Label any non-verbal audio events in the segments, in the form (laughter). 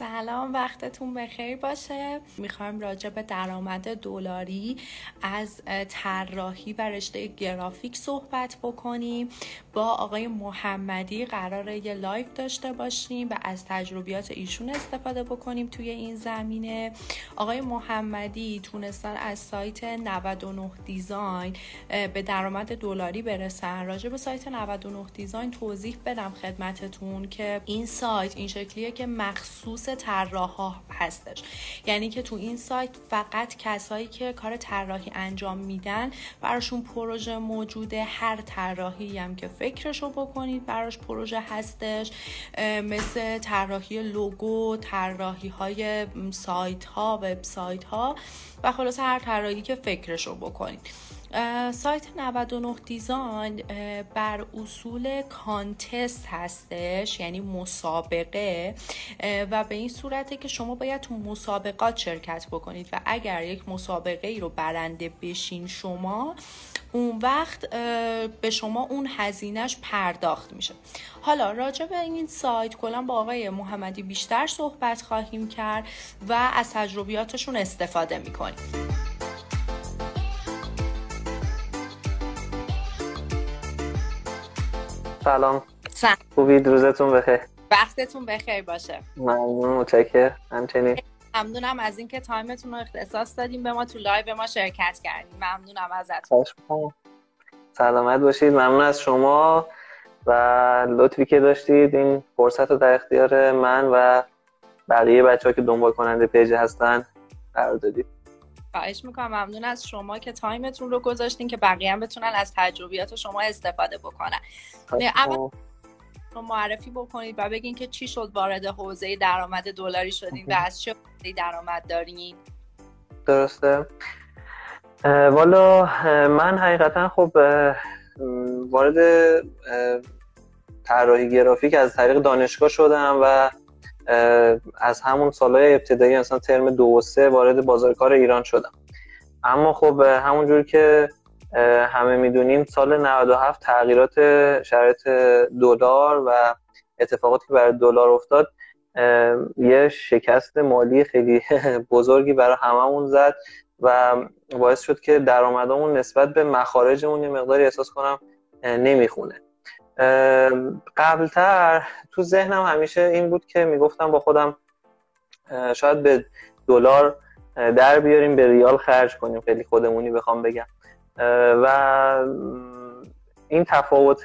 سلام وقتتون بخیر باشه. می‌خوایم راجع به درآمد دلاری از طراحی و رشته گرافیک صحبت بکنیم. با آقای محمدی قراره یه لایو داشته باشیم و از تجربیات ایشون استفاده بکنیم توی این زمینه. آقای محمدی تونستن از سایت 99 design به درآمد دلاری برسن. راجع به سایت 99 design توضیح بدم خدمتتون که این سایت این شکلیه که مخصوص طراحا هستش. یعنی که تو این سایت فقط کسایی که کار طراحی انجام میدن براشون پروژه موجوده. هر طراحی هم که فکرشو بکنید براش پروژه هستش. مثل طراحی لوگو طراحی های سایت ها وبسایت ها و خلاص هر طراحی که فکرشو بکنید. سایت 99 دیزاین بر اصول کانتست هستش یعنی مسابقه و به این صورته که شما باید تو مسابقات شرکت بکنید و اگر یک مسابقه ای رو برنده بشین شما اون وقت به شما اون هزینهش پرداخت میشه. حالا راجع به این سایت کلا با آقای محمدی بیشتر صحبت خواهیم کرد و از تجربیاتشون استفاده می‌کنیم. سلام. سلام. خوبید؟ روزتون بخیر. وقتتون بخیر باشه. ممنون متشکر همچنین. ممنونم از اینکه تایمتون رو اختصاص دادیم به ما تو لایو ما شرکت کردیم ممنونم ازتون. سلامت باشید. ممنون از شما و لطفی که داشتید. این فرصت رو در اختیار من و بقیه بچه ها که دنبال کننده پیج هستن قرار دادید. خواهش می‌کنم. ممنون از شما که تایمتون رو گذاشتین که بقیه هم بتونن از تجربیات شما استفاده بکنن. اول معرفی بکنید و بگین که چی شد وارد حوزه درآمد دلاری شدین و از چه حوزه درآمد دارین؟ درسته. والا من حقیقتا خب وارد طراحی گرافیک از طریق دانشگاه شدم و از همون سالهای ابتدایی مثلا ترم دو و سه وارد بازار کار ایران شدم. اما خب همونجور که همه می‌دونیم سال 97 تغییرات شرایط دلار و اتفاقاتی که برای دلار افتاد یه شکست مالی خیلی (laughs) بزرگی برای هممون زد و باعث شد که درآمدمون نسبت به مخارجمون یه مقداری احساس کنم نمی‌خونه. قبلتر تو ذهنم همیشه این بود که می‌گفتم با خودم شاید به دلار در بیاریم به ریال خرج کنیم. خیلی خودمونی بخوام بگم. و این تفاوت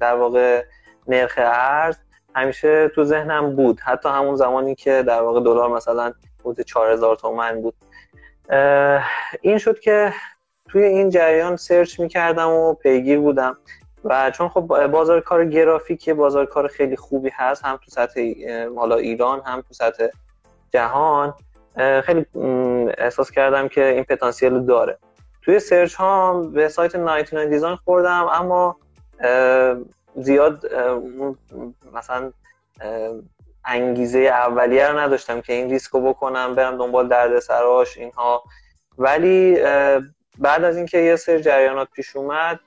در واقع نرخ ارز همیشه تو ذهنم بود. حتی همون زمانی که در واقع دلار مثلا بود 4000 تومن بود. این شد که توی این جریان سرچ می‌کردم و پیگیر بودم. و چون خب بازار کار گرافیک بازار کار خیلی خوبی هست هم تو سطح حالا ایران هم تو سطح جهان. خیلی احساس کردم که این پتانسیل داره. توی سرچ ها به سایت 99 design خوردم اما زیاد مثلا انگیزه اولیه رو نداشتم که این ریسکو بکنم برم دنبال درد سراش اینها. ولی بعد از اینکه یه سر جریانات پیش اومد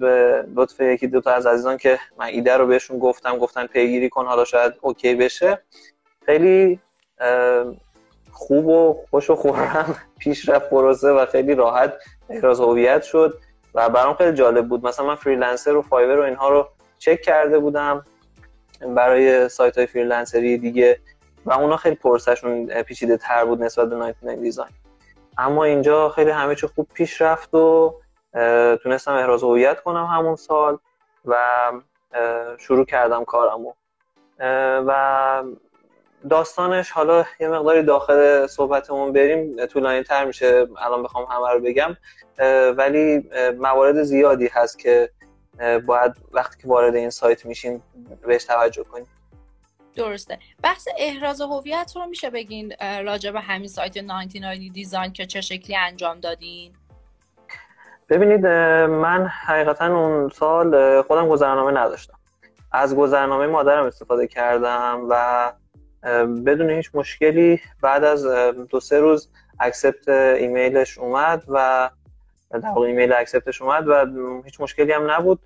به لطف یکی دو تا از عزیزان که من ایده رو بهشون گفتم گفتن پیگیری کن حالا شاید اوکی بشه. خیلی خوب و خوش و خرم پیش رفت پروسه و خیلی راحت احراز هویت شد و برام خیلی جالب بود. مثلا من Freelancer و Fiverr و اینها رو چک کرده بودم برای سایت های freelancer ی دیگه و اونا خیلی process شون پیچیده تر بود نسبت به 99 design. اما اینجا خیلی همه چی خوب پیش رفت و تونستم احراز هویت کنم همون سال و شروع کردم کارمو. و داستانش حالا یه مقداری داخل صحبتمون بریم طولانی تر میشه الان بخوام همه رو بگم. ولی موارد زیادی هست که باید وقتی که وارد این سایت میشین بهش توجه کنیم. درسته. بحث احراز هویت رو میشه بگین راجع به همین سایت 99 دیزاین که چه شکلی انجام دادین؟ ببینید من حقیقتا اون سال خودم گذرنامه نداشتم. از گذرنامه مادرم استفاده کردم و بدون هیچ مشکلی بعد از دو سه روز accept ایمیلش اومد و در واقع ایمیل accept ش اومد و هیچ مشکلی هم نبود.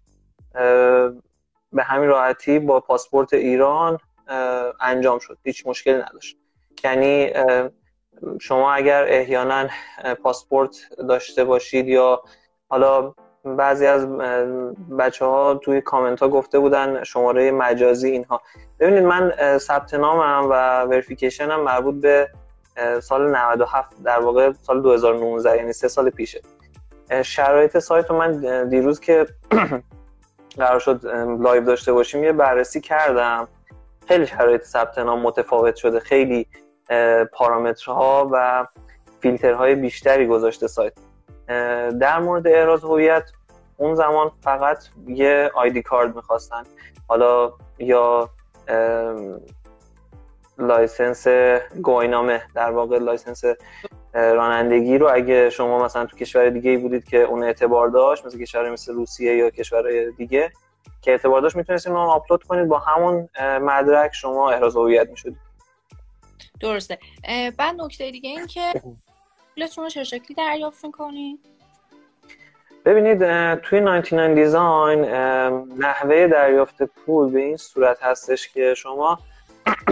به همین راحتی با پاسپورت ایران انجام شد. هیچ مشکلی نداشت. یعنی شما اگر احیانا پاسپورت داشته باشید یا حالا بعضی از بچه ها توی کامنت ها گفته بودن شماره مجازی اینها. ببینید من ثبت نامم و verification م مربوط به سال 97 در واقع سال 2019 یعنی سه سال پیشه. شرایط سایت من دیروز که (clears throat) قرار شد لایو داشته باشیم یه بررسی کردم. خیلی شرایط ثبت نام متفاوت شده. خیلی پارامترها و فیلترهای بیشتری گذاشته سایت. در مورد احراز هویت اون زمان فقط یه ID card می‌خواستن. حالا یا license گواهینامه در واقع license رانندگی رو اگه شما مثلا تو کشور دیگه ای بودید که اون اعتبار داشت مثل کشور مثل روسیه یا کشورهای دیگه که اعتبار داشت می‌تونستید اون آپلود کنید با همون مدرک شما احراز هویت می‌شدید درسته. بعد نکته دیگه این که پولتون رو چه شکلی دریافت می‌کنید ببینید توی 99 دیزاین نحوه دریافت پول به این صورت هستش که شما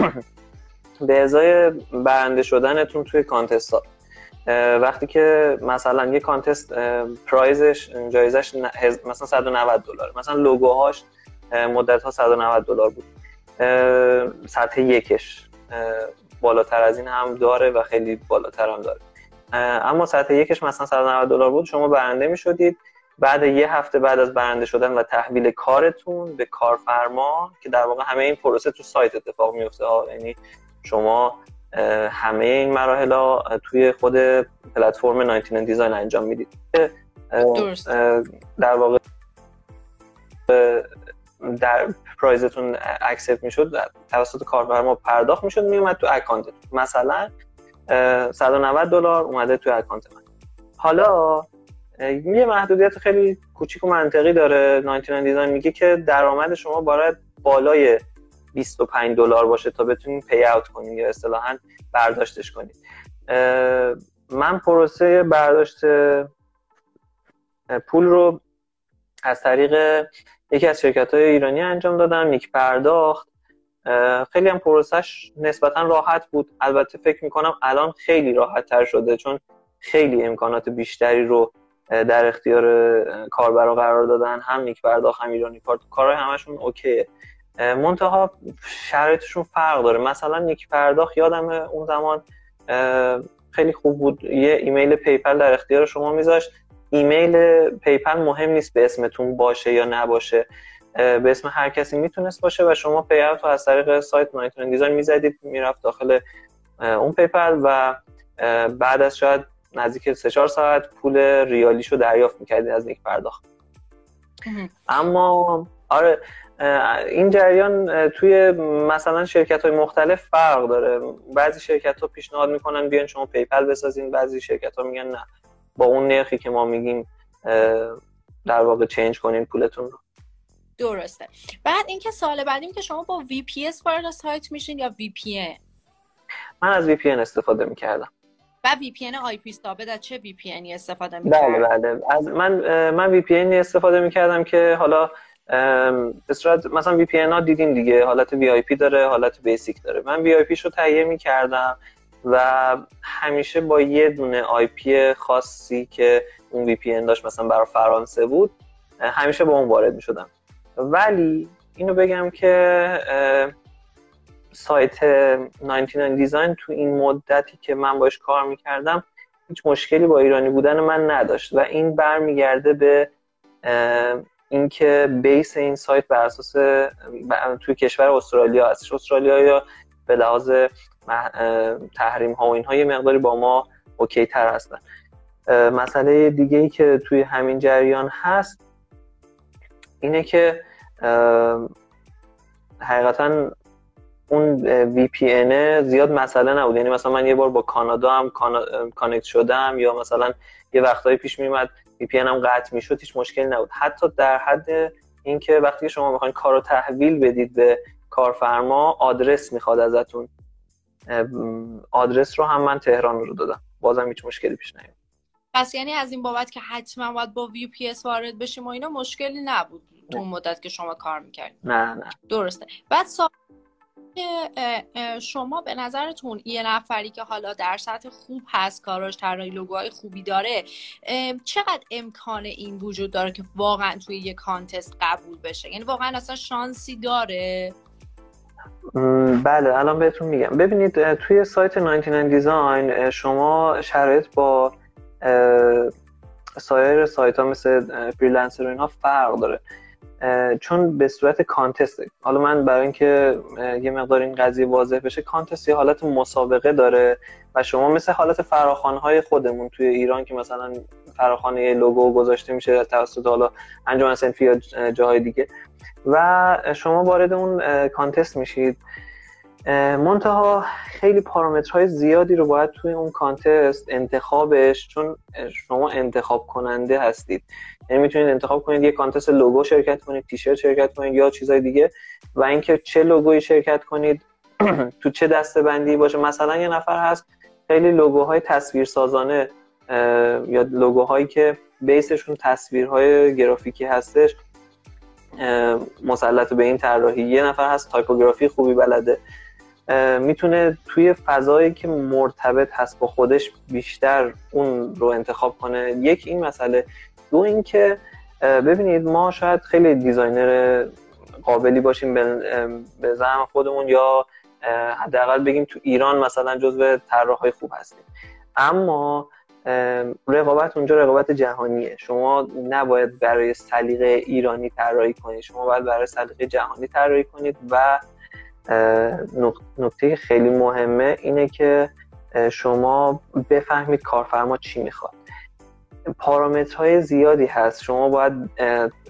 (clears throat) به ازای برنده شدنتون توی کانتست ها. وقتی که مثلا یه کانتست پرایزش جایزش مثلا 190 دلار. مثلا لوگوهاش مدت ها 190 دلار بود. سطح یکش. بالاتر از این هم داره و خیلی بالاتر هم داره. اما سطح یکش مثلا 190 دلار بود شما برنده می شدید بعد یه هفته بعد از برنده شدن و تحویل کارتون به کارفرما که در واقع همه این پروسه تو سایت اتفاق میفته یعنی شما همه این مراحل توی خود پلتفرم 99 design انجام می‌دید. درست. در واقع در prize تون accept می‌شد توسط کارفرما پرداخت می‌شد میومد تو account مثلا 190 دلار اومده تو account من. حالا یه محدودیت خیلی کوچیک و منطقی داره. 99 design میگه که درآمد شما باید بالای 25 دلار باشه تا بتونید pay out کنید یا اصطلاحا برداشتش کنید من پروسه برداشت پول رو از طریق یکی از شرکت های ایرانی انجام دادم نیک پرداخت. خیلی هم پروسش نسبتا راحت بود. البته فکر می‌کنم الان خیلی راحت تر شده چون خیلی امکانات بیشتری رو در اختیار کاربرا قرار دادن. هم نیک پرداخت هم ایرانی کارت کارهای همشون اوکیه. منتها شرایطشون فرق داره. مثلا نیک پرداخت یادم اون زمان خیلی خوب بود. یه ایمیل PayPal در اختیار شما میذاشت. ایمیل PayPal مهم نیست به اسمتون باشه یا نباشه. به اسم هر کسی می‌تونست باشه و شما PayPal رو از طریق سایت نایترن دیزاین می‌زدید می‌رفت داخل اون PayPal و بعد از شاید نزدیک 3 4 ساعت پول ریالیشو دریافت می‌کردید از نیک پرداخت. اما آره این جریان توی مثلا شرکت های مختلف فرق داره. بعضی شرکت ها پیشنهاد می‌کنن بیان شما PayPal بسازین بعضی شرکت ها میگن نه. با اون نرخی که ما میگیم در واقع change کنین پولتون رو. درسته. بعد اینکه سال بعدیم که شما با VPS وارد سایت میشین یا VPN من از VPN استفاده می‌کردم. و VPN IP ثابت از چه VPN استفاده می‌کردم بله بله. از من من VPN استفاده می‌کردم که حالا به صورت مثلا VPN ها دیدین دیگه حالت VIP داره حالت basic داره. من VIP رو تهیه می‌کردم و همیشه با یه دونه IP خاصی که اون VPN داشت مثلا برای فرانسه بود همیشه با اون وارد می‌شدم. ولی اینو بگم که سایت 99 design تو این مدتی که من باش کار می‌کردم هیچ مشکلی با ایرانی بودن من نداشت و این برمیگرده به اینکه بیس این سایت بر اساس توی کشور استرالیا هستش استرالیا یا به لحاظ تحریم ها و اینها یه مقداری با ما اوکی تر هستن. مسئله دیگه ای که توی همین جریان هست اینه که حقیقتا اون VPN زیاد مسئله نبود. یعنی مثلا من یه بار با کانادا هم connect شدم یا مثلا یه وقتایی پیش میومد VPN هم قطع می‌شد هیچ مشکلی نبود. حتی در حد اینکه وقتی شما می‌خواین کار رو تحویل بدید به کارفرما آدرس می‌خواد ازتون. آدرس رو هم من تهران رو دادم. بازم هیچ مشکلی پیش نیومد. پس یعنی از این بابت که حتما باید با VPS وارد بشیم و اینا مشکلی نبود. تو مدت که شما کار می‌کردید نه نه. درسته. بعد سال شما به نظرتون یه نفری که حالا در سطح خوب هست کاراش طراحی لوگوهای خوبی داره چقدر امکان این وجود داره که واقعا توی یه کانتست قبول بشه؟ یعنی واقعا اصلا شانسی داره؟ بله الان بهتون میگم. ببینید توی سایت 99 دیزاین شما شرایط با سایر سایت ها مثل Freelancer اینا فرق داره. چون به صورت contest ه حالا من برای اینکه یه مقدار این قضیه واضح بشه contest یه حالت مسابقه داره و شما مثل حالت فراخوان های خودمون توی ایران که مثلا فراخوانه لوگو گذاشته میشه توسط حالا انجمن صنفی یا جاهای دیگه. و شما وارد اون contest میشید. منتها خیلی پارامترهای زیادی رو باید توی اون contest انتخابش چون شما انتخاب کننده هستید. یعنی می‌تونید انتخاب کنید یه contest لوگو شرکت کنید تیشرت شرکت کنید یا چیزای دیگه و اینکه چه لوگویی شرکت کنید (clears throat) تو چه دسته بندی باشه. مثلا یه نفر هست خیلی لوگوهای تصویر سازانه یا لوگوهایی که base شون تصویرهای گرافیکی هستش مسلط به این طراحی. یه نفر هست تایپوگرافی خوبی بلده. می‌تونه توی فضایی که مرتبط هست با خودش بیشتر اون رو انتخاب کنه. یک این مسئله دو اینکه ببینید ما شاید خیلی دیزاینر قابلی باشیم به زعم خودمون یا حداقل بگیم تو ایران مثلا جزو طراحهای خوب هستیم. اما رقابت اونجا رقابت جهانیه. شما نباید برای سلیقه ایرانی طراحی کنید. شما باید برای سلیقه جهانی طراحی کنید و نکته خیلی مهمه اینه که شما بفهمید کارفرما چی می‌خواد. پارامترهای زیادی هست. شما باید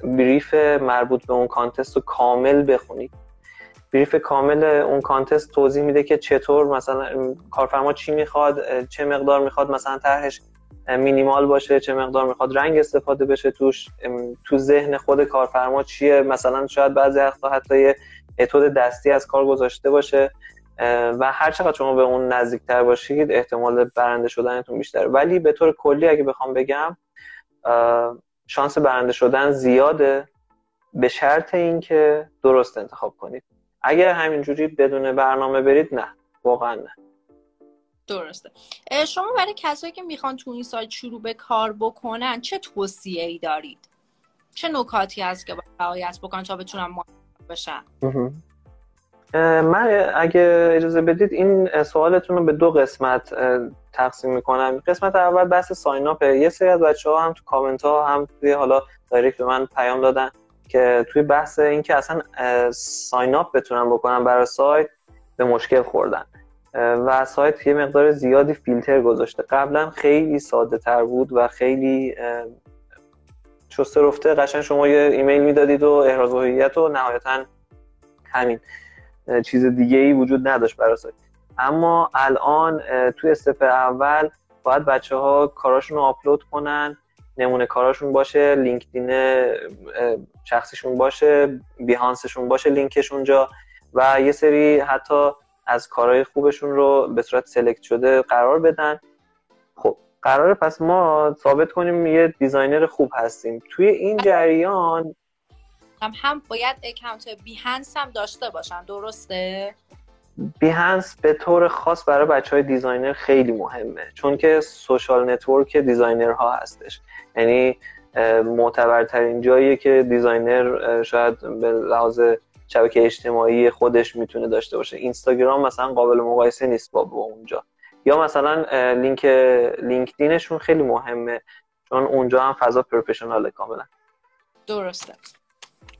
brief مربوط به اون contest رو کامل بخونید. brief کامل اون contest توضیح میده که چطور مثلا کارفرما چی می‌خواد چه مقدار می‌خواد مثلا طرحش مینیمال باشه چه مقدار می‌خواد رنگ استفاده بشه توش. تو ذهن خود کارفرما چیه؟ مثلا شاید بعضی وقتا حتی یه اتود دستی از کار گذاشته باشه. و هر چقدر شما به اون نزدیکتر باشید احتمال برنده شدنتون بیشتره. ولی به طور کلی اگه بخوام بگم شانس برنده شدن زیاده به شرط اینکه درست انتخاب کنید. اگر همینجوری بدون برنامه برید نه واقعا نه. درسته. شما برای کسایی که می‌خوان تو این سایت شروع به کار بکنن چه توصیه ای دارید؟ چه نکاتی هست که باید رعایت بکنن تا بتونن موفق بشن؟ من اگه اجازه بدید این سوالتون رو به دو قسمت تقسیم می‌کنم. قسمت اول بحث sign up ه یه سری از بچه ها هم تو کامنت ها هم توی حالا direct به من پیام دادن که توی بحث اینکه اصلا sign up بتونن بکنن برای سایت به مشکل خوردن. و سایت یه مقدار زیادی فیلتر گذاشته. قبلا خیلی ساده تر بود و خیلی شسته رفته. قشنگ شما یه ایمیل می‌دادید و احراز هویت و نهایتا همین. چیز دیگه ای وجود نداشت برای اما الان توی step اول باید بچه ها کاراشون رو آپلود کنن نمونه کاراشون باشه LinkedIn شخصیشون باشه Behance شون باشه لینکش اونجا و یه سری حتی از کارهای خوبشون رو به صورت select شده قرار بدن. خب قراره پس ما ثابت کنیم یه designer خوب هستیم. توی این جریان هم هم باید اکانت Behance هم داشته باشن. درسته؟ Behance به طور خاص برای بچه های designer خیلی مهمه چون که social network designer ها هستش. یعنی معتبرترین جاییه که designer شاید به لحاظ شبکه اجتماعی خودش می‌تونه داشته باشه. اینستاگرام مثلا قابل مقایسه نیست با, با اونجا. یا مثلا لینک LinkedIn شون خیلی مهمه چون اونجا هم فضا professional ه کاملا. درسته.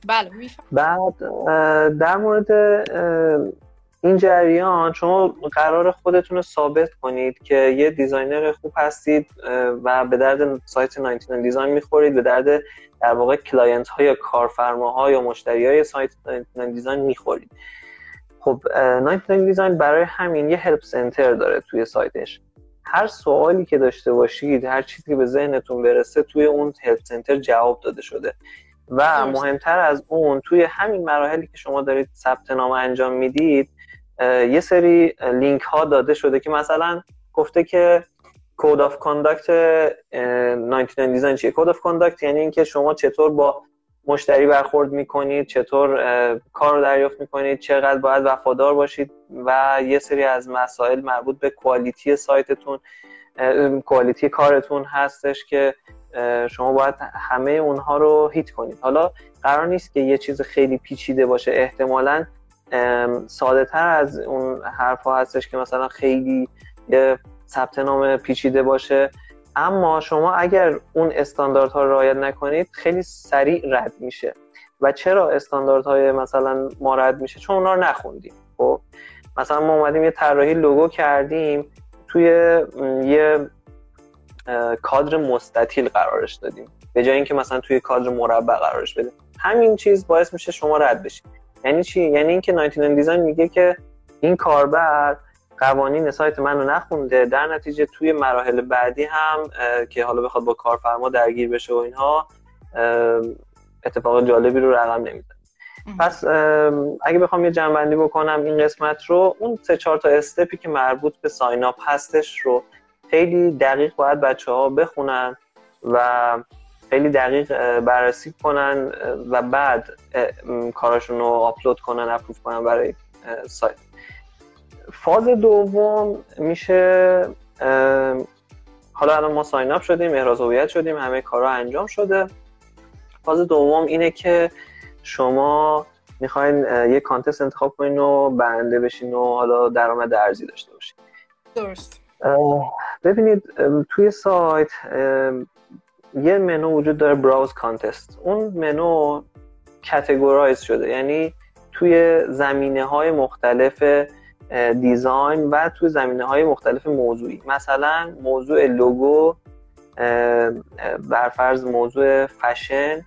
بله بعد در مورد این جریان شما قرار خودتون رو ثابت کنید که یه designer خوب هستید و به درد سایت 99designs می‌خورید به درد در واقع client ها یا کارفرماها یا مشتری های سایت 99designs می‌خورید. خب 99designs برای همین یه help center داره توی سایتش. هر سوالی که داشته باشید هر چیزی که به ذهنتون برسه توی اون help center جواب داده شده. و مهمتر از اون توی همین مراحلی که شما دارید ثبت نام انجام می‌دید یه سری لینک ها داده شده که مثلا گفته که code of conduct 99designs چیه؟ code of conduct یعنی اینکه شما چطور با مشتری برخورد می‌کنید چطور کار رو دریافت می‌کنید چقدر باید وفادار باشید و یه سری از مسائل مربوط به کوالیتی سایتتون کوالیتی کارتون هستش که شما باید همه اونها رو هیت کنید. حالا قرار نیست که یه چیز خیلی پیچیده باشه. احتمالا ساده تر از اون حرف ها هستش که مثلا خیلی یه ثبت نام پیچیده باشه. اما شما اگر اون استانداردها رو رعایت نکنید خیلی سریع رد میشه. و چرا استانداردهای مثلا ما رد میشه؟ چون اونا رو نخوندیم. خب مثلا ما اومدیم یه طراحی لوگو کردیم. توی یه کادر مستطیل قرارش دادیم. به جای اینکه مثلا توی کادر مربع قرارش بدیم. همین چیز باعث میشه شما رد بشید یعنی چی؟ یعنی اینکه 99 دیزاین میگه که این کاربر قوانین سایت منو نخونده در نتیجه توی مراحل بعدی هم که حالا بخواد با کارفرما درگیر بشه و اینها اتفاق جالبی رو رقم نمیده پس اگه بخوام یه جنبندی بکنم این قسمت رو اون سه چهار تا استپی که مربوط به ساین اپ هستش رو خیلی دقیق باید بچه ها بخونن و خیلی دقیق بررسی کنن و بعد کاراشون رو آپلود کنن اپروف کنن برای سایت. فاز دوم میشه حالا الان ما ساین اپ شدیم احراز هویت شدیم همه کارا انجام شده. فاز دوم اینه که شما می‌خواین یه کانتست انتخاب کنین و برنده بشین و حالا درآمد ارزی داشته باشین. درست. ببینید توی سایت یه منو وجود داره براوز کانتست. اون منو کتگورایز شده. یعنی توی زمینه های مختلف دیزاین و توی زمینه های مختلف موضوعی. مثلا موضوع لوگو برفرض موضوع فشن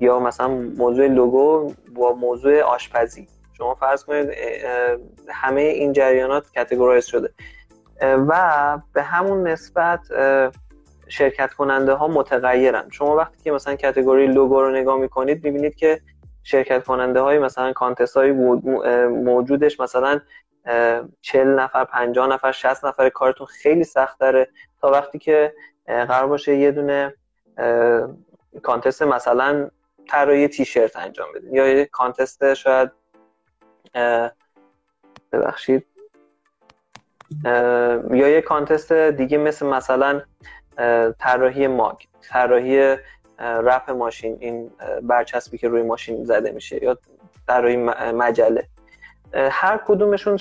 یا مثلا موضوع لوگو با موضوع آشپزی. شما فرض کنید همه این جریانات کتگورایز شده. و به همون نسبت شرکت کننده ها متغیرن. شما وقتی که مثلا کتگوری لوگو رو نگاه می‌کنید می‌بینید که شرکت کننده های مثلا contest های موجودش مثلا 40 نفر 50 نفر 60 نفر کارتون خیلی سخت داره. تا وقتی که قرار باشه یه دونه contest مثلا طراحی تیشرت انجام بدین. یا یه contest شاید ببخشید. یا یه contest دیگه مثل مثلا طراحی mug طراحی رپ ماشین این برچسبی که روی ماشین زده میشه یا طراحی مجله. هر کدومشون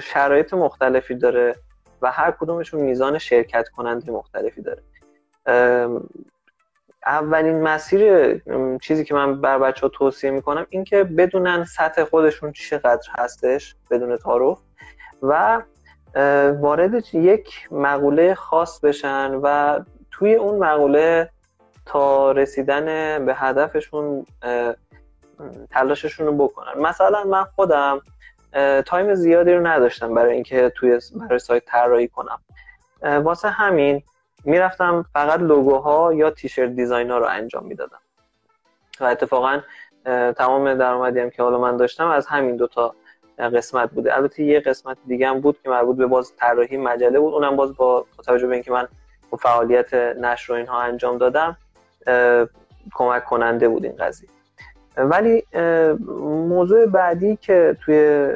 شرایط مختلفی داره و هر کدومشون میزان شرکت کننده مختلفی داره. اولین مسیر چیزی که من بر بچه ها توصیه می‌کنم این که بدونن سطح خودشون چقدر هستش بدون تعارف و وارد یک مقوله خاص بشن و توی اون مقوله تا رسیدن به هدفشون تلاششون رو بکنن. مثلا من خودم تایم زیادی رو نداشتم برای اینکه توی برای سایت طراحی کنم. واسه همین می‌رفتم فقط لوگوها یا تیشرت دیزاین ها رو انجام می‌دادم. و اتفاقا تمام درآمدی هم که حالا من داشتم از همین دوتا قسمت بوده. البته یه قسمت دیگه هم بود که مربوط به باز طراحی مجله بود. اونم باز با توجه به اینکه من فعالیت نشر و اینها انجام دادم کمک کننده بود این قضیه. ولی موضوع بعدی که توی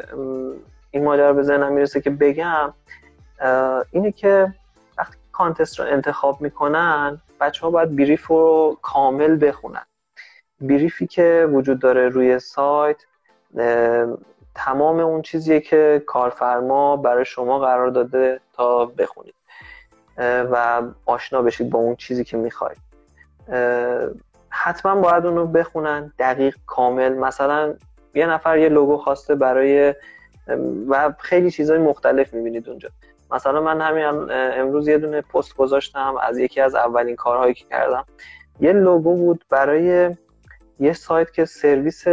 این ماجرا به ذهنم می‌رسه که بگم اینه که وقتی کانتست رو انتخاب می‌کنن بچه ها باید بریف رو کامل بخونن. بریفی که وجود داره روی سایت تمام اون چیزیه که کارفرما برای شما قرار داده تا بخونید. و آشنا بشید با اون چیزی که می‌خواید. حتما باید اونو بخونن دقیق کامل. مثلا یه نفر یه لوگو خواسته برای و خیلی چیزهای مختلف می‌بینید اونجا. مثلا من همین امروز یه دونه پست گذاشتم از یکی از اولین کارهایی که کردم. یه لوگو بود برای یه سایت که سرویس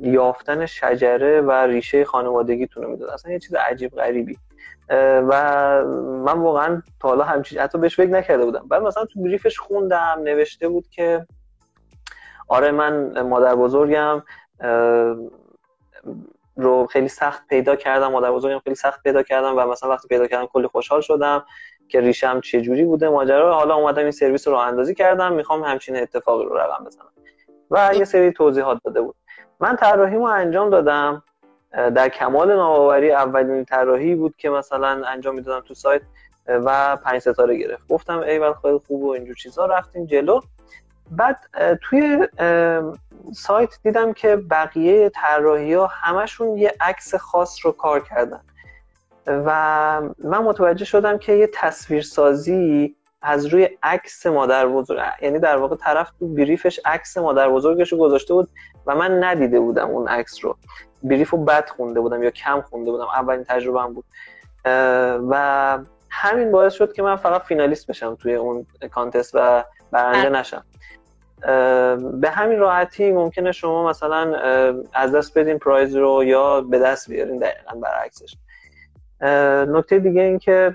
یافتن شجره و ریشه خانوادگیتون رو می‌داد. اصلا یه چیز عجیب غریبی. و من واقعا تا حالا همچین حتی بهش فکر نکرده بودم. بعد مثلا تو بریفش خوندم نوشته بود که آره من مادر بزرگم رو خیلی سخت پیدا کردم مادر بزرگم خیلی سخت پیدا کردم و مثلا وقتی پیدا کردم کلی خوشحال شدم که ریشم چه جوری بوده ماجرا حالا اومدم این سرویس رو اندازی کردم می‌خوام همچین اتفاقی رو رقم بزنم. و یه سری توضیحات داده بود. من طراحیمو انجام دادم. در کمال نوآوری اولین طراحی بود که مثلا انجام می‌دادم تو سایت و پنج ستاره گرفت. گفتم ای خیلی خوب و اینجور چیزا. رفتیم جلو. بعد توی سایت دیدم که بقیه طراحی ها همشون یه عکس خاص رو کار کردن. و من متوجه شدم که یه تصویرسازی از روی عکس مادر بزرگ یعنی در واقع طرف تو بریفش عکس مادر بزرگش رو گذاشته بود و من ندیده بودم اون عکس رو. بریف رو بد خونده بودم یا کم خونده بودم اولین تجربه هم بود. و همین باعث شد که من فقط فینالیست بشم توی اون کانتست و برنده نشم. به همین راحتی ممکنه شما مثلا از دست بدین پرایز رو یا به دست بیارین دقیقا برعکسش. نکته دیگه این که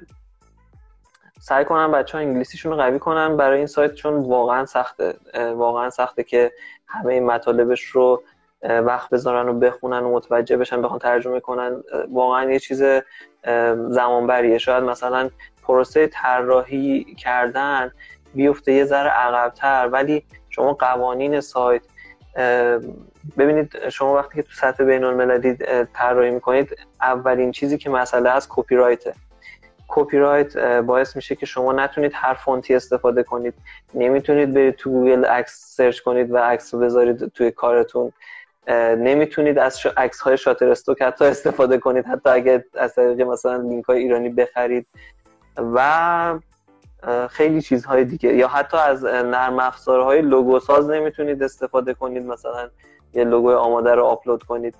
سعی کنم بچه ها انگلیسیشون رو قوی کنن برای این سایت چون واقعا سخته واقعا سخته که همه این مطالبش رو وقت بذارن و بخونن و متوجه بشن بخوان ترجمه کنن. واقعا یه چیز زمانبریه. شاید مثلا پروسه طراحی کردن بیفته یه ذره عقبتر ولی شما قوانین سایت ببینید شما وقتی که تو سطح بین المللی طراحی می‌کنید اولین چیزی که مسئله هست کپی رایته کپی رایت باعث میشه که شما نتونید هر فونتی استفاده کنید. نمی‌تونید برید تو گوگل عکس search کنید و عکس رو بذارید توی کارتون. نمی‌تونید از عکس های Shutterstock حتی استفاده کنید. حتی اگه از طریق مثلا لینک های ایرانی بخرید. و خیلی چیزهای دیگه. یا حتی از نرم افزارهای لوگو ساز نمی‌تونید استفاده کنید. مثلا یه لوگو آماده رو آپلود کنید.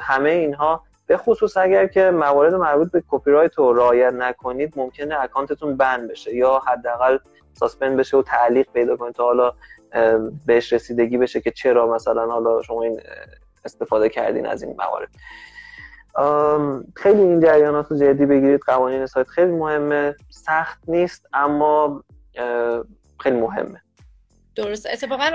همه اینها به خصوص اگر که موارد مربوط به کپی رایت رو رعایت نکنید ممکنه اکانتتون ban بشه یا حداقل suspend بشه و تعلیق پیدا کنید تا حالا بهش رسیدگی بشه که چرا مثلا حالا شما این استفاده کردین از این موارد. خیلی این جریانات رو جدی بگیرید قوانین سایت خیلی مهمه. سخت نیست اما خیلی مهمه. درست. اتفاقا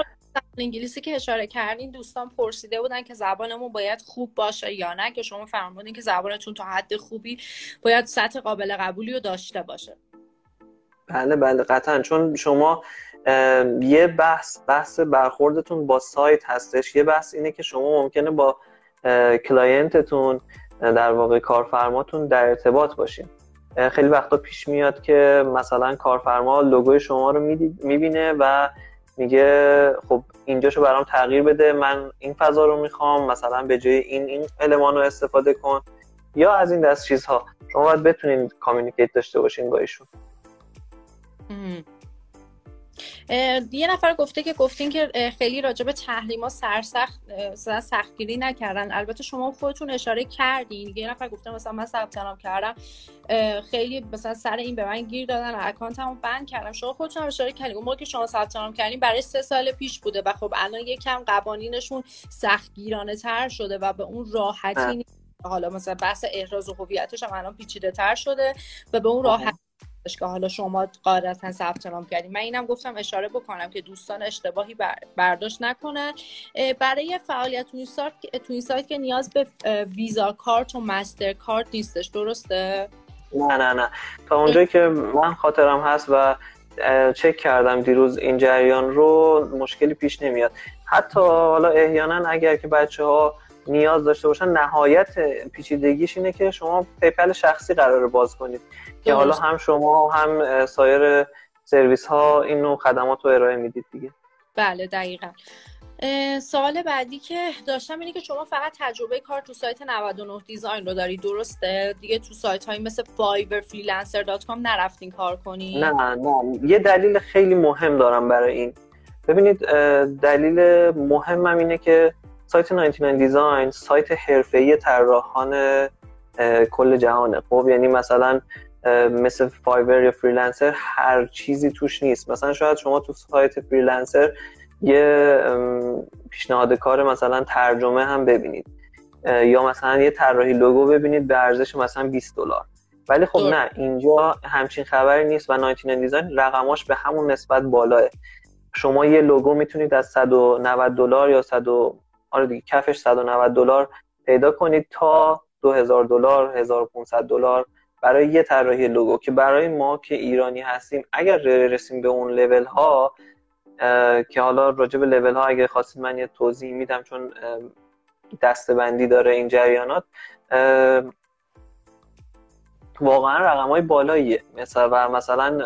انگلیسی که اشاره کردین دوستان پرسیده بودن که زبانمون باید خوب باشه یا نه که شما فرمودین که زبانتون تا حد خوبی باید سطح قابل قبولی رو داشته باشه. بله بله قطعا. چون شما یه بحث بحث برخوردتون با سایت هستش. یه بحث اینه که شما ممکنه با client تون در واقع کارفرماتون در ارتباط باشین. خیلی وقتا پیش میاد که مثلا کارفرما لوگوی شما رو می‌بینه و میگه خب اینجاشو برام تغییر بده من این فضا رو می‌خوام مثلا به جای این این المان استفاده کن. یا از این دست چیزها. شما باید بتونین کامیونیکیت داشته باشین با ایشون. یه نفر گفته که گفتین که خیلی راجع به تحریما سرسخت سختگیری نکردن. البته شما خودتون اشاره کردین. یه نفر گفته مثلا من ثبت نام کردم. خیلی مثلا سر این به من گیر دادن اکانتمو بند کردم. شما خودتون اشاره کردین. اون موقع که شما ثبت نام کردین برای سه سال پیش بوده و خب الان یکم قوانینشون سختگیرانه تر شده و به اون راحتی نیست. حالا مثلا بحث احراز هویتش هم الان پیچیده تر شده و به اون راحت که حالا شما قاعدتا ثبت نام کردیم من اینم گفتم اشاره بکنم که دوستان اشتباهی برداشت نکنن. برای فعالیت تو این سایت که نیاز به ویزا کارت و مستر کارت نیستش. درسته؟ نه نه نه. تا اونجایی که من خاطرم هست و چک کردم دیروز این جریان رو مشکلی پیش نمیاد. حتی حالا احیانا اگر که بچه ها نیاز داشته باشن نهایت پیچیدگیش اینه که شما PayPal شخصی قرار باز کنید. که حالا هم شما هم سایر سرویس ها این نوع خدمات رو ارائه می‌دید دیگه. بله دقیقا. سوال بعدی که داشتم اینه که شما فقط تجربه کار تو سایت 99 design رو داری درسته؟ دیگه تو سایت های مثل Fiverr Freelancer dot com نرفتین کار کنی؟ نه نه. یه دلیل خیلی مهم دارم برای این. ببینید دلیل مهمم اینه که سایت 99 design سایت حرفه‌ای طراحان کل جهانه خب یعنی مثلا مثل Fiverr یا Freelancer هر چیزی توش نیست. مثلا شاید شما تو سایت Freelancer یه پیشنهاد کار مثلا ترجمه هم ببینید. یا مثلا یه طراحی لوگو ببینید به ارزش مثلا 20 دلار. ولی خب نه اینجا همچین خبری نیست و 99 دیزاین رقماش به همون نسبت بالاه. شما یه لوگو می‌تونید از 190 دلار یا 100 آره دیگه کفش 190 دلار پیدا کنید تا 2000 دلار 1500 دلار برای یه طراحی لوگو که برای ما که ایرانی هستیم اگر رسیم به اون لول ها که حالا راجع به لول ها اگه خواستید من یه توضیح میدم چون دستبندی داره این جریانات واقعا رقم های بالاییه. مثلا و مثلا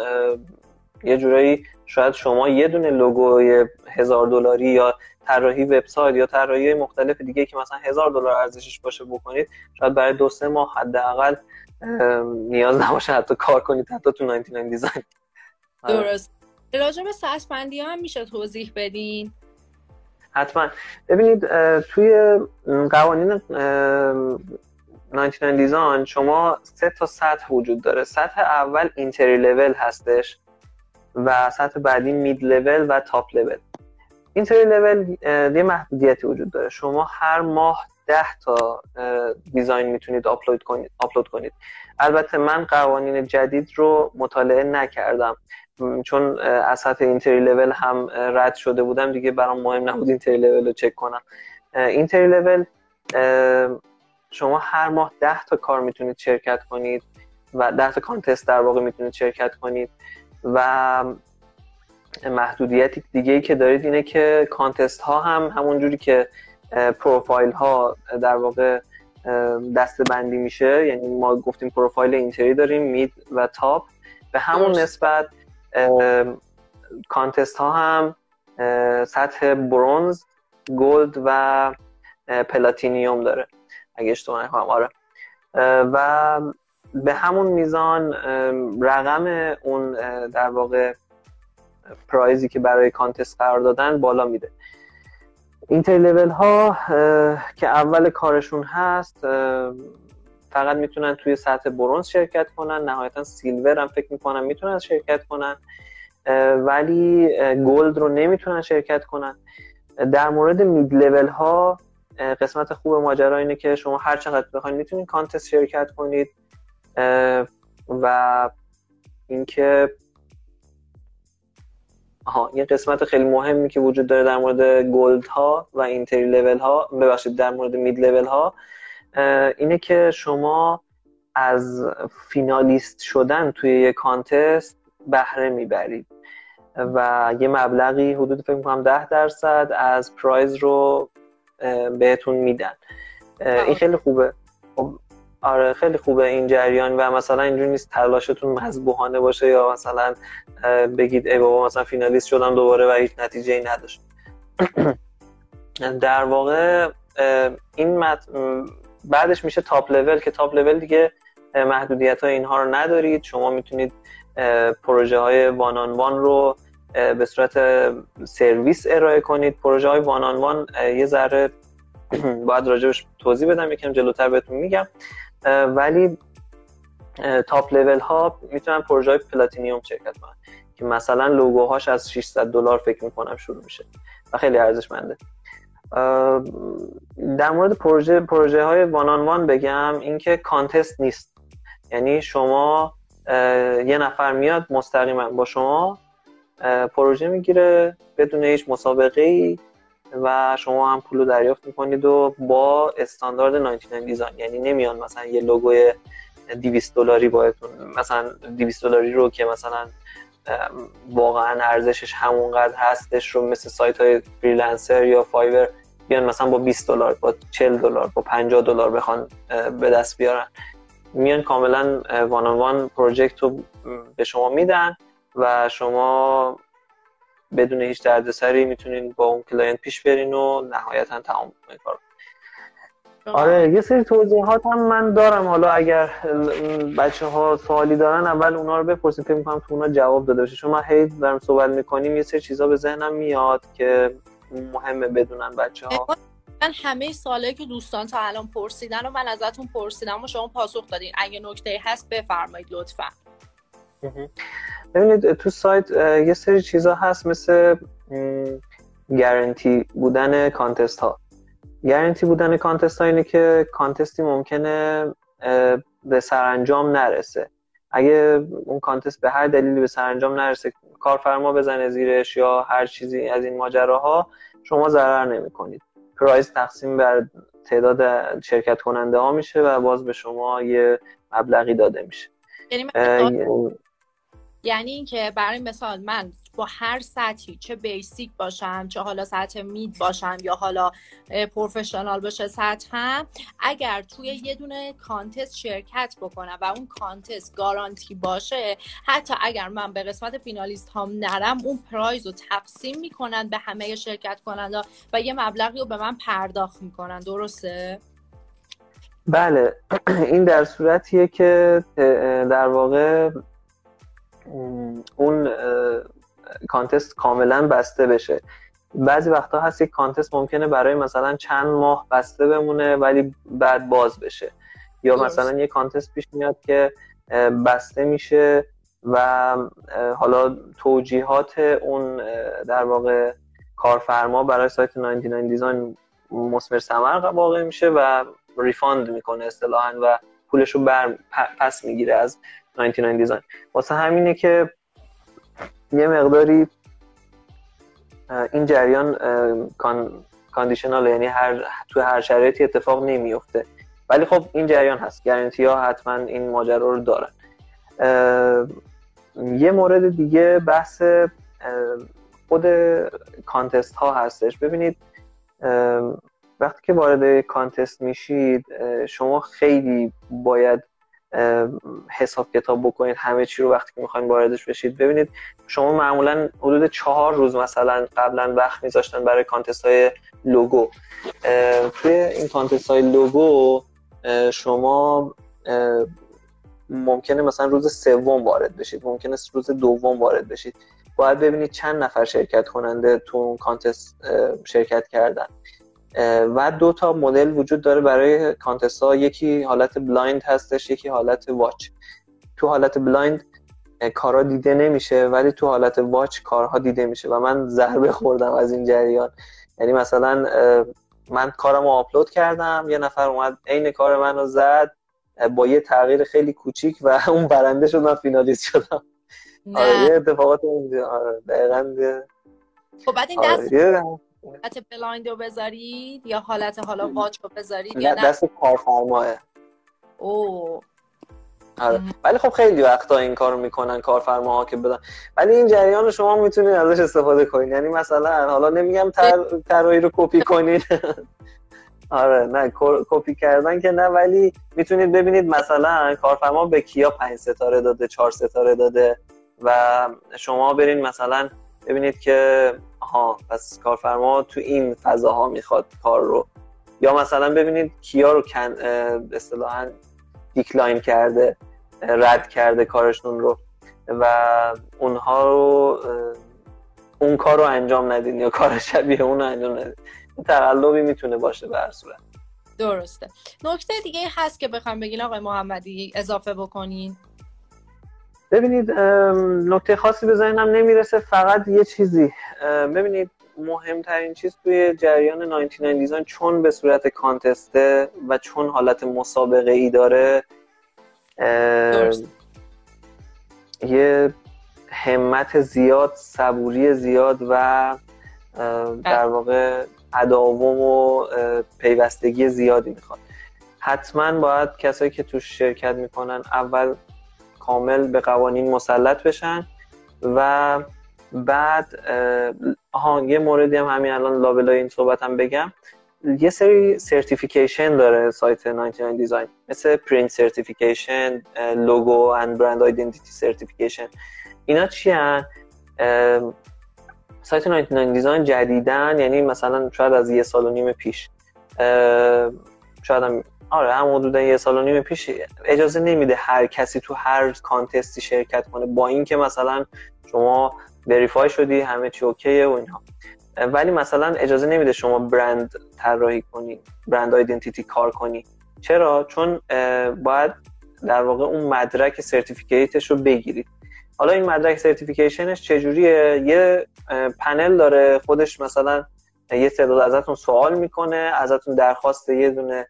یه جورایی شاید شما یه دونه لوگوی هزار دلاری یا طراحی وبسایت یا طراحی مختلف دیگه که مثلا هزار دلار ارزشش باشه بکنید شاید برای دو سه ماه حداقل نیاز نباشه حتی کار کنید حتی تو 99 design. درست. راجع به suspend ی هم میشه توضیح بدین؟ حتما. ببینید توی قوانین 99 design شما سه تا سطح وجود داره. سطح اول entry level هستش و سطح بعدی mid level و top level. entry level یه محدودیتی وجود داره. شما هر ماه ده تا design می‌تونید آپلود کنید آپلود کنید. البته من قوانین جدید رو مطالعه نکردم. چون از سطح entry level هم رد شده بودم. دیگه برام مهم نبود entry level رو چک کنم. entry level شما هر ماه ده تا کار می‌تونید شرکت کنید و ده تا contest در واقع می‌تونید شرکت کنید و محدودیت دیگه ای که دارید اینه که contest ها هم همون جوری که پروفایل ها در واقع دسته بندی میشه یعنی ما گفتیم پروفایل entry داریم mid و top. به همون نسبت contest ها هم سطح bronze gold و platinum داره. اگه اشتباه نکنم. آره. و به همون میزان رقم اون در واقع prize ی که برای contest قرار دادن بالا میده. entry level ها که اول کارشون هست فقط می‌تونن توی سطح bronze شرکت کنن نهایتا silver هم فکر می‌کنن می‌تونن شرکت کنن ولی gold رو نمی‌تونن شرکت کنن. در مورد mid level ها قسمت خوب ماجرا اینه که شما هر چقدر بخواید می‌تونید contest شرکت کنید و اینکه آها یه قسمت خیلی مهمی که وجود داره در مورد gold ها و entry level ها ببخشید در مورد mid level ها اینه که شما از finalist شدن توی یه contest بهره می‌برید و یه مبلغی حدود فکر می‌کنم ده درصد از prize رو بهتون میدن. این خیلی خوبه. خب، آره خیلی خوبه این جریان و مثلا اینجوری نیست تلاشتون مذبوحانه باشه یا مثلا بگید ای بابا مثلا فینالیست شدم دوباره و هیچ نتیجه ای نداشت (clears throat) در واقع این بعدش میشه تاپ لول که تاپ لول دیگه محدودیت های اینها رو ندارید. شما می‌تونید پروژه های وان وان رو به صورت سرویس ارائه کنید. پروژه های وان وان یه ذره (clears throat) باید راجبش توضیح بدم یکم جلوتر بهتون میگم. ولی top level ها می‌تونن پروژه های platinum شرکت کنن که مثلا لوگوهاش از 600 دلار فکر می‌کنم شروع میشه و خیلی ارزشمنده. در مورد پروژه پروژه های one on one بگم اینکه contest نیست. یعنی شما یه نفر میاد مستقیما با شما پروژه می‌گیره بدون هیچ مسابقه ای و شما هم پول دریافت می‌کنید و با استاندارد 99 design. یعنی نمیان مثلا یه لوگوی 200 دلاری باهاتون مثلا 200 دلاری رو که مثلا واقعا ارزشش همونقدر هستش رو مثل سایت های Freelancer یا Fiverr بیان مثلا با 20 دلار با 40 دلار با 50 دلار بخوان به دست بیارن. میان کاملا one on one project رو به شما میدن و شما بدون هیچ دردسری می‌تونین با اون client پیش برین و نهایتا تمام کار آره یه سری توضیحات هم من دارم. حالا اگر بچه ها سوالی دارن اول اونا رو بپرسید. فکر می‌کنم تو اونا جواب داده باشه. چون من هی دارم صحبت می‌کنیم یه سری چیزا به ذهنم میاد که مهمه بدونن بچه ها من همه سوالایی که دوستان تا الان پرسیدن و من ازتون پرسیدم و شما پاسخ دادین. اگه نکته هست بفرمایید لطفا. ببینید تو سایت یه سری چیزا هست مثل گارانتی بودن contest ها گارانتی بودن contest ها اینه که contest ی ممکنه به سرانجام نرسه. اگه اون contest به هر دلیلی به سرانجام نرسه کارفرما بزنه زیرش یا هر چیزی از این ماجراها شما ضرر نمی کنید prize تقسیم بر تعداد شرکت کننده ها میشه و باز به شما یه مبلغی داده میشه. یعنی یعنی اینکه برای مثال من با هر سطحی چه basic باشم چه حالا سطح mid باشم یا حالا professional باشه سطحم اگر توی یه دونه contest شرکت بکنم و اون contest گارانتی باشه حتی اگر من به قسمت finalist هم نرم اون prize رو تقسیم می‌کنن به همه شرکت کننده و یه مبلغی رو به من پرداخت می‌کنن درسته؟ بله (clears throat) این در صورتیه که در واقع اون contest کاملا بسته بشه. بعضی وقتا هست یک contest ممکنه برای مثلا چند ماه بسته بمونه ولی بعد باز بشه. یا مثلا یه contest پیش میاد که بسته میشه و حالا توجیهات اون در واقع کارفرما برای سایت 99 design مسمر ثمر واقع میشه و refund می‌کنه اصطلاحا و پولش رو بر پس می‌گیره از 99 design. واسه همینه که یه مقداری این جریان conditional یعنی هر تو هر شرایطی اتفاق نمیفته ولی خب این جریان هست. گارانتی ها حتما این ماجرا رو دارن. یه مورد دیگه بحث خود contest ها هستش. ببینید وقتی که وارد contest میشید شما خیلی باید حساب کتاب بکنید همه چی رو وقتی که می‌خواین واردش بشید ببینید. شما معمولا حدود چهار روز مثلا قبلا وقت میذاشتن برای contest های لوگو توی این contest های لوگو شما ممکنه مثلا روز سوم وارد بشید ممکنه روز دوم وارد بشید. باید ببینید چند نفر شرکت کننده تو اون contest شرکت کردن. و دو تا مدل وجود داره برای contest ها یکی حالت blind هستش یکی حالت watch. تو حالت blind کارا دیده نمیشه ولی تو حالت watch کارها دیده میشه و من ضربه خوردم از این جریان. یعنی مثلا من کارم رو آپلود کردم یه نفر اومد عین کار منو زد با یه تغییر خیلی کوچیک و (laughs) اون برنده شد من finalist شدم. آره یه اتفاقات اونجا آره دقیقا خب بعد این دست آره، حالت blind رو بذارید یا حالت حالا watch رو بذارید یا نه دست کارفرماه. او آره. ولی خب خیلی وقتا این کارو می‌کنن کارفرماها که بدن. ولی این جریان رو شما می‌تونید ازش استفاده کنید یعنی مثلا حالا نمیگم طراحی رو کپی کنید (laughs) آره نه کپی کردن که نه ولی می‌تونید ببینید مثلا کارفرما به کیا پنج ستاره داده چهار ستاره داده و شما برین مثلا ببینید که ها پس کارفرما تو این فضاها می‌خواد کار رو. یا مثلا ببینید کیا رو کن اصطلاحا دیکلاین کرده رد کرده کارشون رو و اونها رو اون کار رو انجام ندین یا کار شبیه اون رو انجام ندین. تقلبی می‌تونه باشه به هر صورت. درسته. نکته دیگه هست که بخوام بگین آقای محمدی اضافه بکنین. ببینید نکته خاصی به ذهنم نمی‌رسه فقط یه چیزی. ببینید مهمترین چیز توی جریان 99 دیزاین چون به صورت کانتسته و چون حالت مسابقه ای داره یه همت زیاد صبوری زیاد و در واقع اداوم و پیوستگی زیادی می‌خواد. حتما باید کسایی که توش شرکت می‌کنن اول کامل به قوانین مسلط بشن و بعد آها یه موردی هم همین الان لابلای این صحبت هم بگم. یه سری certification داره سایت 99 design. مثل print certification logo and brand identity certification اینا چی؟ سایت 99 design جدیدا یعنی مثلا شاید از یه سال و نیم پیش. شاید هم آره هم حدودا یه سال و نیم پیش اجازه نمیده هر کسی تو هر contest ی شرکت کنه. با اینکه مثلا شما verify شدی همه چی okay ه و اینها. ولی مثلا اجازه نمیده شما برند طراحی کنی brand identity کار کنی. چرا؟ چون باید در واقع اون مدرک certificate ش رو بگیرید حالا این مدرک certification ش چجوریه؟ یه پنل داره خودش مثلا یه تعداد ازتون سوال می‌کنه ازتون درخواست یه دونه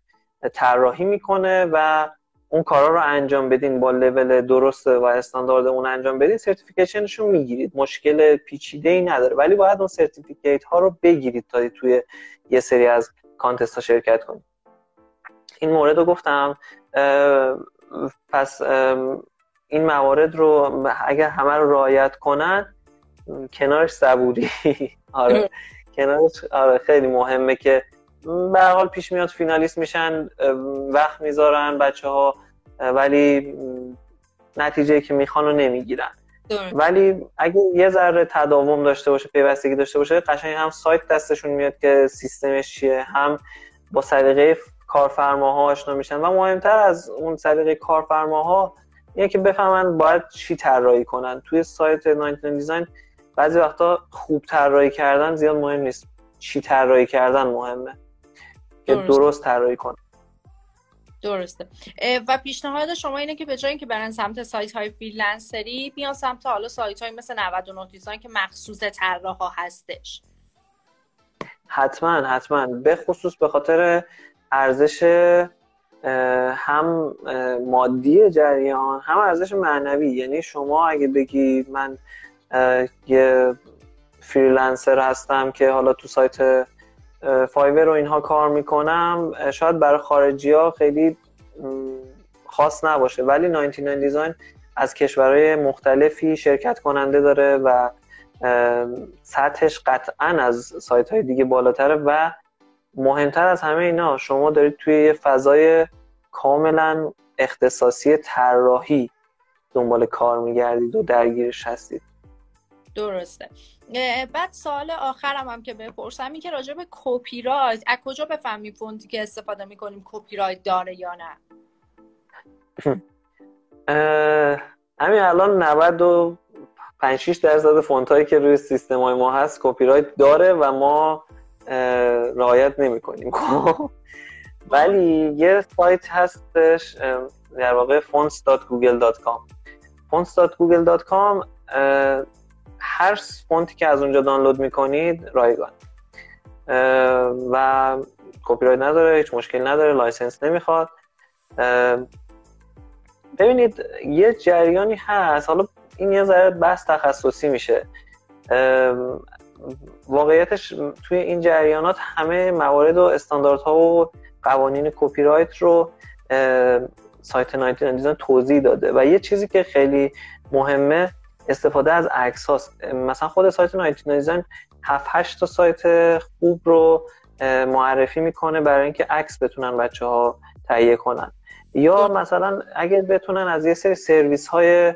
طراحی می‌کنه و اون کارا رو انجام بدین با لول درست و استاندارد اون انجام بدین certification ش رو می‌گیرید. مشکل پیچیده ای نداره. ولی باید اون certificate ها رو بگیرید تا توی یه سری از contest ها شرکت کنید. این مورد رو گفتم. پس این موارد رو اگر همه رو رعایت کنن کنارش صبوری. (laughs) آره. کنارش آره خیلی مهمه که به حال پیش میاد فینالیست میشن وقت می‌ذارن بچه ها ولی نتیجه که می‌خوان رو نمی‌گیرن. ولی اگه یه ذره تداوم داشته باشه پیوستگی داشته باشه قشنگ هم سایت دستشون میاد که سیستمش چیه هم با سلیقه کارفرماها آشنا میشن. و مهمتر از اون سلیقه کارفرماها اینه که بفهمن باید چی طراحی کنن. توی سایت 99 design بعضی وقتا خوب طراحی کردن زیاد مهم نیست چی طراحی کردن مهمه. که درست طراحی کنن درسته. و پیشنهاد شما اینه که به جای اینکه برن سمت سایت های freelancer ی بیان سمت حالا سایت های مثل 99 design که مخصوص طراح ها هستش. حتما حتما. به خصوص به خاطر ارزش هم مادی جریان هم ارزش معنوی. یعنی شما اگه بگی من یه freelancer هستم که حالا تو سایت Fiverr رو اینها کار می‌کنم. شاید برای خارجی ها خیلی خاص نباشه. ولی 99 design از کشورهای مختلفی شرکت کننده داره و سطحش قطعا از سایت های دیگه بالاتره و مهمتر از همه اینا شما دارید توی یه فضای کاملا اختصاصی طراحی دنبال کار میگردید و درگیرش هستید. درسته. بعد سوال آخرم هم که بپرسم این که راجع به کپی رایت از کجا بفهمیم font ی که استفاده می‌کنیم کپی رایت داره یا نه؟ همین الان 95 6 درصد font هایی که روی سیستم های ما هست کپی رایت داره و ما رعایت نمی کنیم (laughs) ولی یه سایت هستش در واقع fonts.google.com fonts.google.com هر font ی که از اونجا دانلود می‌کنید رایگان. و کپی رایت نداره هیچ مشکل نداره license نمی‌خواد. ببینید یه جریانی هست. حالا این یه ذره بحث تخصصی میشه. واقعیتش توی این جریانات همه موارد و استانداردها و قوانین کپی رایت رو سایت 99 design توضیح داده. و یه چیزی که خیلی مهمه استفاده از عکس هاست. مثلا خود سایت 99 design 7 8 تا سایت خوب رو معرفی می‌کنه برای اینکه عکس بتونن بچه ها تهیه کنن. یا مثلا اگر بتونن از یه سری سرویس های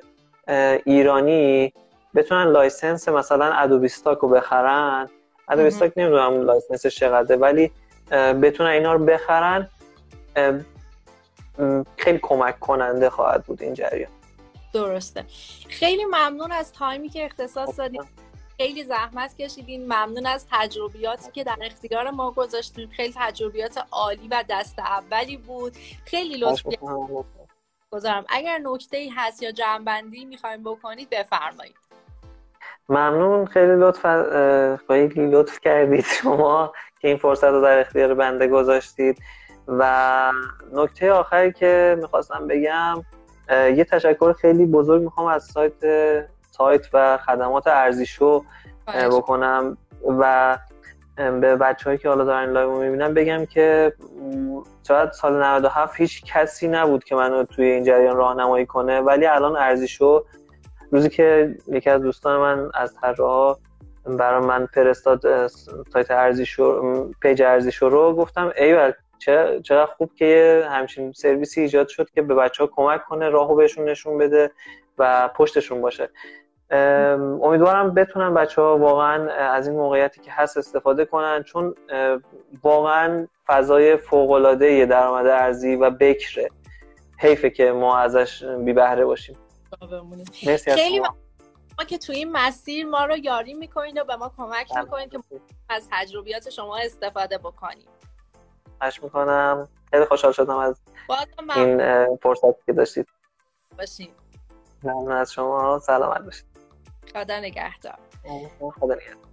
ایرانی بتونن license مثلا Adobe Stock رو بخرن. Adobe Stock نمی‌دونم license ش چقدره ولی بتونن اینا رو بخرن خیلی کمک کننده خواهد بود این جریان. درسته. خیلی ممنون از تایمی که اختصاص دادید خیلی زحمت کشیدین. ممنون از تجربیاتی که در اختیار ما گذاشتین. خیلی تجربیات عالی و دست اولی بود. خیلی لطف گذارم. اگر نکته ای هست یا جنبندی می‌خوایم بکنید بفرمایید. ممنون. خیلی لطف خیلی لطف کردید شما که این فرصت رو در اختیار بنده گذاشتید. و نکته آخری که می‌خواستم بگم یه تشکر خیلی بزرگ می‌خوام از سایت سایت و خدمات ارزیشو بکنم و به بچه هایی که حالا دارن live می‌بینم بگم که شاید سال 97 هیچ کسی نبود که منو توی این جریان راهنمایی کنه ولی الان ارزیشو روزی که یکی از دوستان من از طراحا برای من فرستاد سایت ارزیشو page ارزیشو رو گفتم ایول چقدر خوب که همچین سرویسی ایجاد شد که به بچه ها کمک کنه راهو بهشون نشون بده و پشتشون باشه. امیدوارم بتونن بچه ها واقعا از این موقعیتی که هست استفاده کنن چون واقعا فضای فوق العاده درآمد ارزی و بکره. حیفه که ما ازش بی بهره باشیم خیلی ما که توی این مسیر ما رو یاری می‌کنین و به ما کمک می‌کنین که از تجربیات شما استفاده بکنیم خواهش می‌کنم. خیلی خوشحال شدم از این فرصتی که داشتید. باشین. ممنون از شما. سلامت باشید. خدا نگهدار. خدا نگهدار.